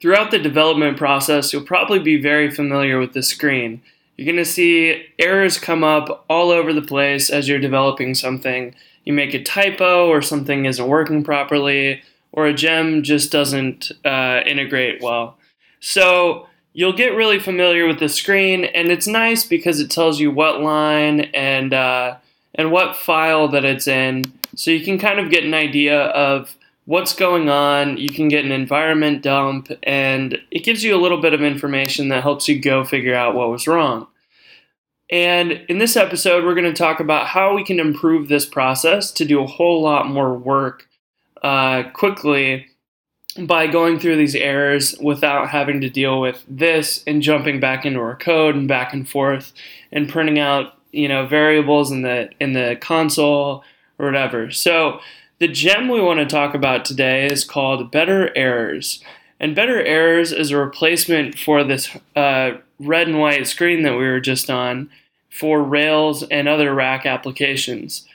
Throughout the development process, you'll probably be very familiar with this screen. You're going to see errors come up all over the place as you're developing something. You make a typo, or something isn't working properly, or a gem just doesn't uh, integrate well. So, you'll get really familiar with the screen, and it's nice because it tells you what line and uh, and what file that it's in, so you can kind of get an idea of what's going on. You can get an environment dump, and it gives you a little bit of information that helps you go figure out what was wrong. And in this episode, we're going to talk about how we can improve this process to do a whole lot more work uh, quickly by going through these errors without having to deal with this and jumping back into our code and back and forth and printing out you know variables in the in the console or whatever. So the gem we want to talk about today is called Better Errors. And Better Errors is a replacement for this uh, red and white screen that we were just on for Rails and other rack applications.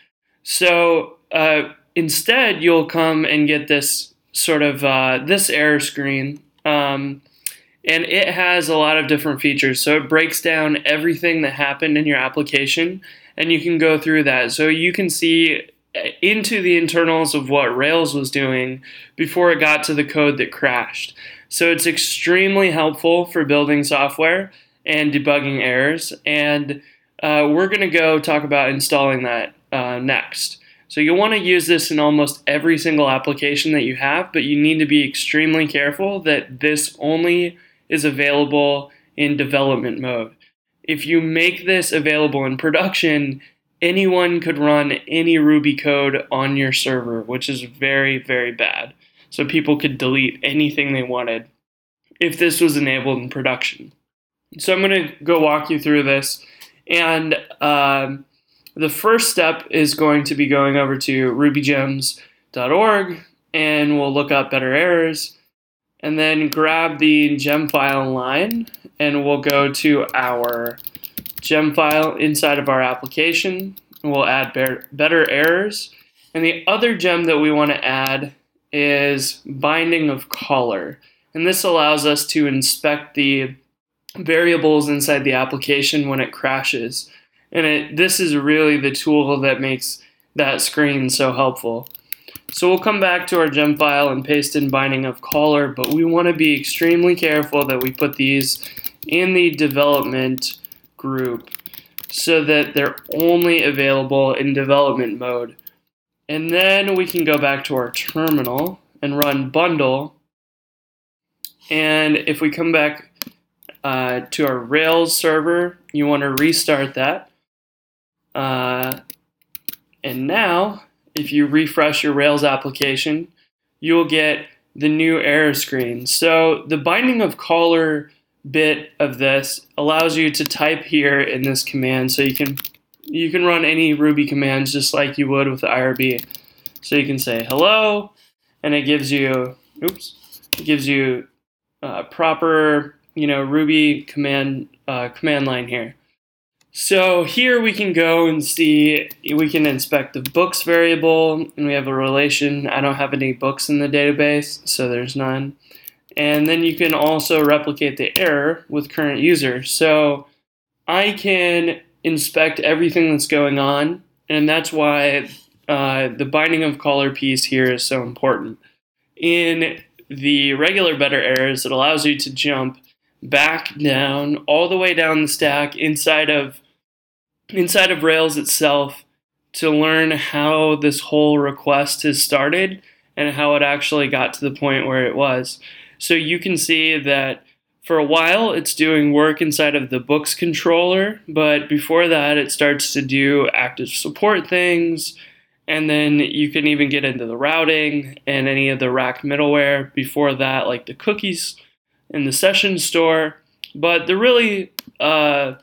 So uh, instead, you'll come and get this sort of uh, this error screen. Um, and it has a lot of different features. So it breaks down everything that happened in your application, and you can go through that. So you can see into the internals of what Rails was doing before it got to the code that crashed. So it's extremely helpful for building software and debugging errors. And uh, we're going to go talk about installing that uh, next. So you'll want to use this in almost every single application that you have, but you need to be extremely careful that this only is available in development mode. If you make this available in production, anyone could run any Ruby code on your server, which is very, very bad. So people could delete anything they wanted if this was enabled in production. So I'm going to go walk you through this. And um, the first step is going to be going over to rubygems.org and we'll look up better errors and then grab the gem file line and we'll go to our gem file inside of our application. We'll add better errors. And the other gem that we want to add is binding of caller. And this allows us to inspect the variables inside the application when it crashes. And it, this is really the tool that makes that screen so helpful. So we'll come back to our gem file and paste in binding of caller, but we want to be extremely careful that we put these in the development group so that they're only available in development mode. And then we can go back to our terminal and run bundle. And if we come back uh, to our Rails server, you want to restart that. Uh, and now, if you refresh your Rails application, you'll get the new error screen. So the binding of caller bit of this allows you to type here in this command so you can you can run any Ruby commands just like you would with the IRB. So you can say hello and it gives you oops it gives you uh, proper you know Ruby command uh, command line here. So here we can go and see, we can inspect the books variable, and we have a relation. I don't have any books in the database, so there's none. And then you can also replicate the error with current user. So I can inspect everything that's going on, and that's why uh, the binding of caller piece here is so important. In the regular better errors, it allows you to jump back down all the way down the stack inside of inside of Rails itself to learn how this whole request has started and how it actually got to the point where it was. So you can see that for a while it's doing work inside of the books controller, but before that it starts to do active support things. And then you can even get into the routing and any of the rack middleware before that, like the cookies in the session store. But the really, uh,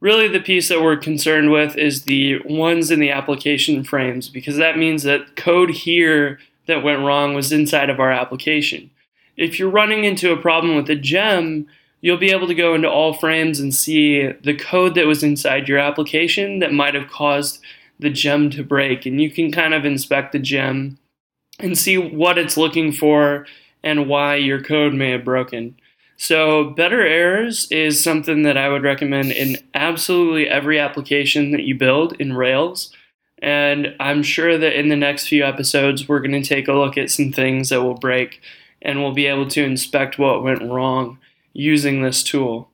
really the piece that we're concerned with is the ones in the application frames because that means that code here that went wrong was inside of our application if you're running into a problem with a gem, you'll be able to go into all frames and see the code that was inside your application that might have caused the gem to break. And you can kind of inspect the gem and see what it's looking for and why your code may have broken. So, better errors is something that I would recommend in absolutely every application that you build in Rails. And I'm sure that in the next few episodes, we're going to take a look at some things that will break and we'll be able to inspect what went wrong using this tool.